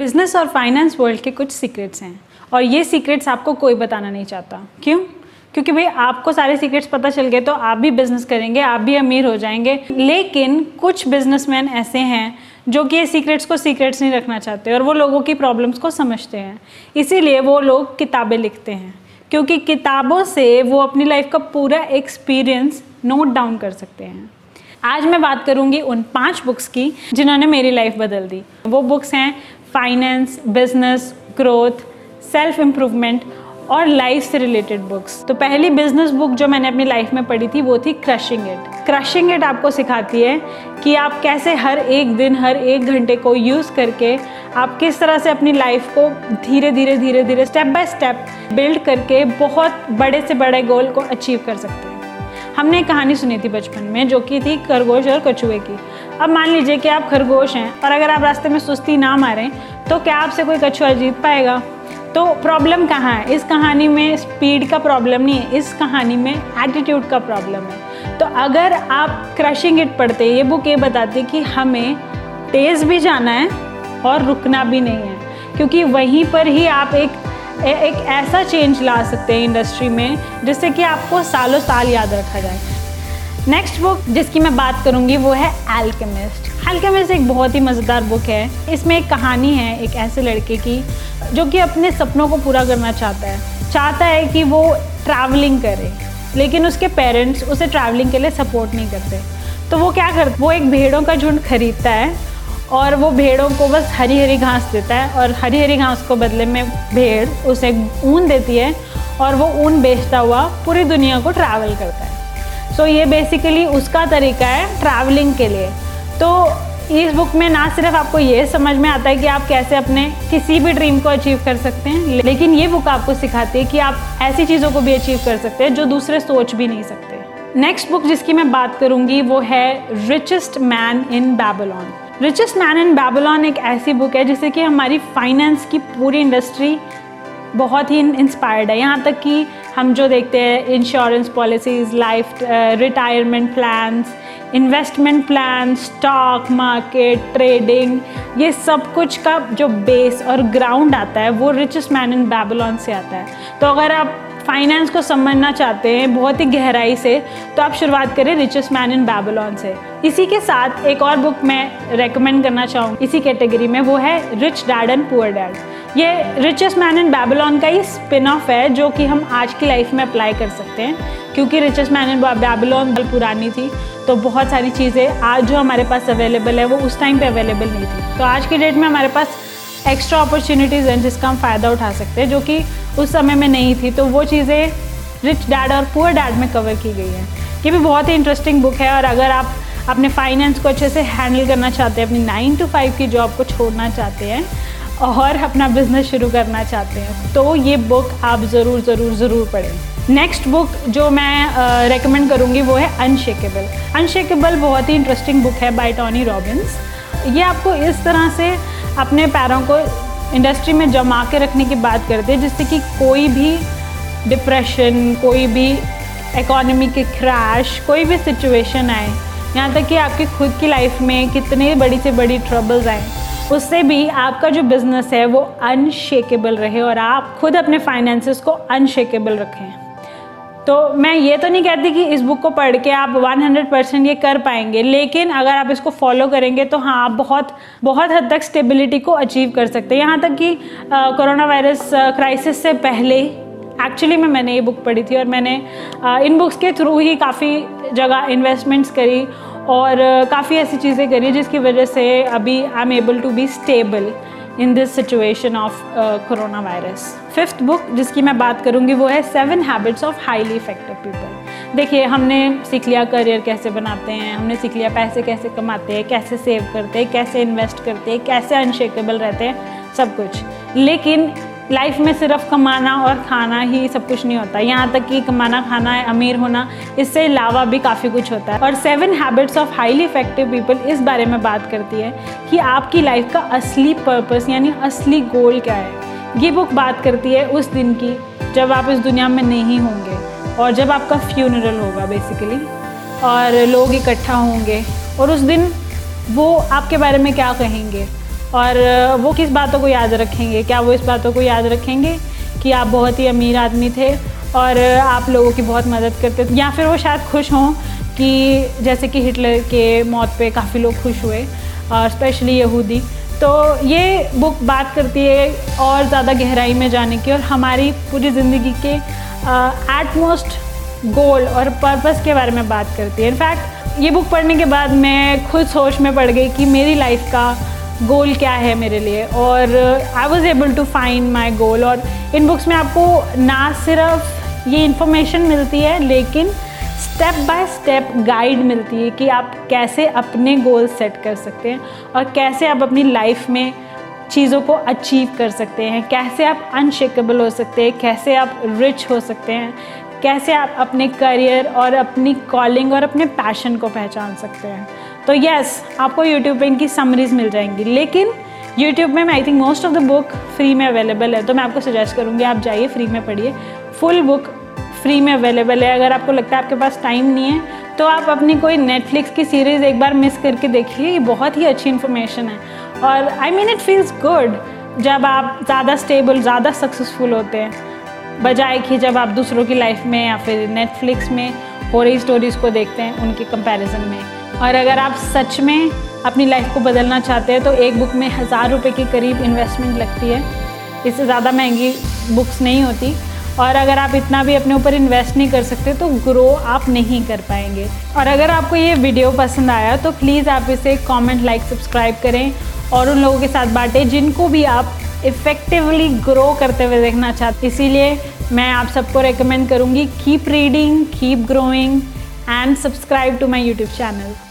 Business और finance world के कुछ सीक्रेट्स हैं। और ये सीक्रेट्स आपको कोई बताना नहीं चाहता। क्यों? क्योंकि भाई, आपको सारे सीक्रेट्स पता चल गए तो आप भी बिज़नेस करेंगे, आप भी अमीर हो जाएँगे। लेकिन कुछ बिजनेसमैन ऐसे हैं जो कि ये सीक्रेट्स को सीक्रेट्स नहीं रखना चाहते और वो लोगों की प्रॉब्लम्स को समझते हैं। इसीलिए वो लोग किताबें लिखते हैं। क्योंकि किताबों से वो अपनी लाइफ का पूरा एक्सपीरियंस नोट डाउन कर सकते हैं। आज मैं बात करूँगी उन पाँच बुक्स की जिन्होंने मेरी लाइफ बदल दी। वो बुक्स हैं finance business growth self improvement और लाइफ से रिलेटेड बुक्स तो पहली बिज़नेस बुक जो मैंने अपनी लाइफ में पढ़ी थी वो थी क्रशिंग इट क्रशिंग इट आपको सिखाती है कि आप कैसे हर एक दिन, हर एक घंटे को यूज़ करके आप किस तरह से अपनी लाइफ को धीरे धीरे धीरे धीरे स्टेप बाय स्टेप बिल्ड करके बहुत बड़े से बड़े गोल को अचीव कर सकते हैं। हमने एक कहानी सुनी थी बचपन में, जो कि थी खरगोश और कछुए की। अब मान लीजिए कि आप खरगोश हैं और अगर आप रास्ते में सुस्ती ना मारें तो क्या आपसे कोई कछुआ जीत पाएगा? तो प्रॉब्लम कहाँ है? इस कहानी में स्पीड का प्रॉब्लम नहीं है, इस कहानी में एटीट्यूड का प्रॉब्लम है। तो अगर आप क्रशिंग इट पढ़ते, ये बुक ये बताती कि हमें तेज़ भी जाना है और रुकना भी नहीं है, क्योंकि वहीं पर ही आप एक एक ऐसा चेंज ला सकते हैं इंडस्ट्री में, जिससे कि आपको सालों साल याद रखा जाए। नेक्स्ट बुक जिसकी मैं बात करूँगी, वो है एल्केमिस्ट एल्केमिस्ट एक बहुत ही मज़ेदार बुक है। इसमें एक कहानी है एक ऐसे लड़के की, जो कि अपने सपनों को पूरा करना चाहता है। चाहता है कि वो ट्रैवलिंग करे, लेकिन उसके पेरेंट्स उसे ट्रैवलिंग के लिए सपोर्ट नहीं करते। तो वो क्या करते वो एक भेड़ों का झुंड खरीदता है और वो भेड़ों को बस हरी हरी घास देता है और हरी हरी घास को बदले में भेड़ उसे ऊन देती है और वो ऊन बेचता हुआ पूरी दुनिया को ट्रैवल करता है। सो so, ये बेसिकली उसका तरीका है ट्रैवलिंग के लिए। तो इस बुक में ना सिर्फ़ आपको ये समझ में आता है कि आप कैसे अपने किसी भी ड्रीम को अचीव कर सकते हैं लेकिन ये बुक आपको सिखाती है कि आप ऐसी चीज़ों को भी अचीव कर सकते हैं जो दूसरे सोच भी नहीं सकते। नेक्स्ट बुक जिसकी मैं बात करूँगी वो है richest man in Babylon richest man in Babylon एक ऐसी बुक है जिससे कि हमारी फाइनेंस की पूरी इंडस्ट्री बहुत ही इंस्पायर्ड है। यहाँ तक कि हम जो देखते हैं insurance policies life retirement plans investment plan stock market trading ये सब कुछ का जो बेस और ग्राउंड आता है वो रिचेस्ट मैन इन बैबलॉन से आता है। तो अगर आप फाइनेंस को समझना चाहते हैं बहुत ही गहराई से तो आप शुरुआत करें रिचेस्ट मैन इन बैबलॉन से। इसी के साथ एक और बुक मैं रेकमेंड करना चाहूँगी इसी कैटेगरी में, वो है rich dad and poor dad ये रिचेस्ट मैन इन बैबलॉन का ही स्पिन ऑफ़ है, जो कि हम आज की लाइफ में अप्लाई कर सकते हैं, क्योंकि रिचेस्ट मैन इन बैबलॉन पुरानी थी तो बहुत सारी चीज़ें आज जो हमारे पास अवेलेबल है, वो उस टाइम पे अवेलेबल नहीं थी। तो आज की डेट में हमारे पास एक्स्ट्रा अपॉर्चुनिटीज़ हैं जिसका हम फ़ायदा उठा सकते हैं जो कि उस समय में नहीं थी। तो वो चीज़ें रिच डैड और पुअर डैड में कवर की गई हैं। ये भी बहुत ही इंटरेस्टिंग बुक है और अगर आप अपने फाइनेंस को अच्छे से हैंडल करना चाहते हैं अपनी नाइन टू फाइव की जॉब को छोड़ना चाहते हैं और अपना बिज़नेस शुरू करना चाहते हैं तो ये बुक आप ज़रूर ज़रूर ज़रूर पढ़ें। नेक्स्ट बुक जो मैं रेकमेंड uh, करूँगी वो है अनशेकेबल अनशेकेबल बहुत ही इंटरेस्टिंग बुक है बाय टॉनी रॉबिन्स ये आपको इस तरह से अपने पैरों को इंडस्ट्री में जमा के रखने की बात करते हैं, जिससे कि कोई भी डिप्रेशन कोई भी इकोनॉमी के क्रैश कोई भी सिचुएशन आए, यहाँ तक कि आपकी खुद की लाइफ में कितने बड़ी से बड़ी ट्रबल्स आए, उससे भी आपका जो बिज़नेस है वो अनशेकेबल रहे और आप खुद अपने फाइनेंसेस को अनशेकेबल रखें। तो मैं ये तो नहीं कहती कि इस बुक को पढ़ के आप 100 परसेंट ये कर पाएँगे, लेकिन अगर आप इसको फॉलो करेंगे तो हाँ आप बहुत बहुत हद तक स्टेबिलिटी को अचीव कर सकते हैं। यहाँ तक कि कोरोना वायरस क्राइसिस से पहले एक्चुअली में मैंने ये बुक पढ़ी थी और मैंने इन बुक्स के थ्रू ही काफ़ी जगह इन्वेस्टमेंट्स करी और काफ़ी ऐसी चीज़ें करी जिसकी वजह से अभी I am able to be stable in this situation of corona virus fifth book जिसकी मैं बात करूँगी वो है seven habits of highly effective people देखिए, हमने सीख लिया करियर कैसे बनाते हैं, हमने सीख लिया पैसे कैसे कमाते हैं, कैसे सेव करते हैं, कैसे इन्वेस्ट करते हैं, कैसे अनशेकेबल रहते हैं, सब कुछ। लेकिन लाइफ में सिर्फ़ कमाना और खाना ही सब कुछ नहीं होता। यहाँ तक कि कमाना, खाना है अमीर होना, इससे अलावा भी काफ़ी कुछ होता है। और seven habits of highly effective people इस बारे में बात करती है कि आपकी लाइफ का असली पर्पस यानी असली गोल क्या है। ये बुक बात करती है उस दिन की जब आप इस दुनिया में नहीं होंगे और जब आपका फ्यूनरल होगा बेसिकली और लोग इकट्ठा होंगे और उस दिन वो आपके बारे में क्या कहेंगे? और वो किस बातों को याद रखेंगे? क्या वो इस बातों को याद रखेंगे कि आप बहुत ही अमीर आदमी थे और आप लोगों की बहुत मदद करते थे? या फिर वो शायद खुश हों कि जैसे कि हिटलर के मौत पे काफ़ी लोग खुश हुए और स्पेशली यहूदी। तो ये बुक बात करती है और ज़्यादा गहराई में जाने की और हमारी पूरी ज़िंदगी के एटमोस्ट गोल और पर्पस के बारे में बात करती है। इनफैक्ट ये बुक पढ़ने के बाद मैं खुद सोच में पड़ गई कि मेरी लाइफ का गोल क्या है मेरे लिए? और I was able to find my goal और इन बुक्स में आपको ना सिर्फ़ ये इन्फॉर्मेशन मिलती है, लेकिन स्टेप बाय स्टेप गाइड मिलती है कि आप कैसे अपने गोल सेट कर सकते हैं और कैसे आप अपनी लाइफ में चीज़ों को अचीव कर सकते हैं। कैसे आप अनशेकेबल हो सकते हैं, कैसे आप रिच हो सकते हैं। कैसे आप अपने करियर और अपनी कॉलिंग और अपने पैशन को पहचान सकते हैं। तो यस आपको यूट्यूब पे इनकी समरीज मिल जाएँगी। लेकिन यूट्यूब में मैं I think most of the book free में अवेलेबल है। तो मैं आपको सजेस्ट करूँगी, आप जाइए फ्री में पढ़िए। फुल बुक फ्री में अवेलेबल है। अगर आपको लगता है आपके पास टाइम नहीं है तो आप अपनी कोई नेटफ्लिक्स की सीरीज़ एक बार मिस करके देखिए। ये बहुत ही अच्छी इन्फॉर्मेशन है। और I mean it feels good जब आप ज़्यादा स्टेबल ज़्यादा सक्सेसफुल होते हैं। बजाय कि जब आप दूसरों की लाइफ में या फिर नेटफ्लिक्स में हो रही स्टोरीज़ को देखते हैं, उनके कंपैरिजन में। और अगर आप सच में अपनी लाइफ को बदलना चाहते हैं तो एक बुक में हज़ार रुपये के करीब इन्वेस्टमेंट लगती है। इससे ज़्यादा महँगी बुक्स नहीं होती। और अगर आप इतना भी अपने ऊपर इन्वेस्ट नहीं कर सकते तो ग्रो आप नहीं कर पाएँगे। और अगर आपको ये वीडियो पसंद आया तो प्लीज़ आप इसे कमेंट लाइक सब्सक्राइब करें। और उन लोगों के साथ बांटें जिनको भी आप इफ़ेक्टिवली ग्रो करते हुए देखना चाहते इसीलिए मैं आप सबको रेकमेंड करूँगी keep reading keep growing and subscribe to my YouTube channel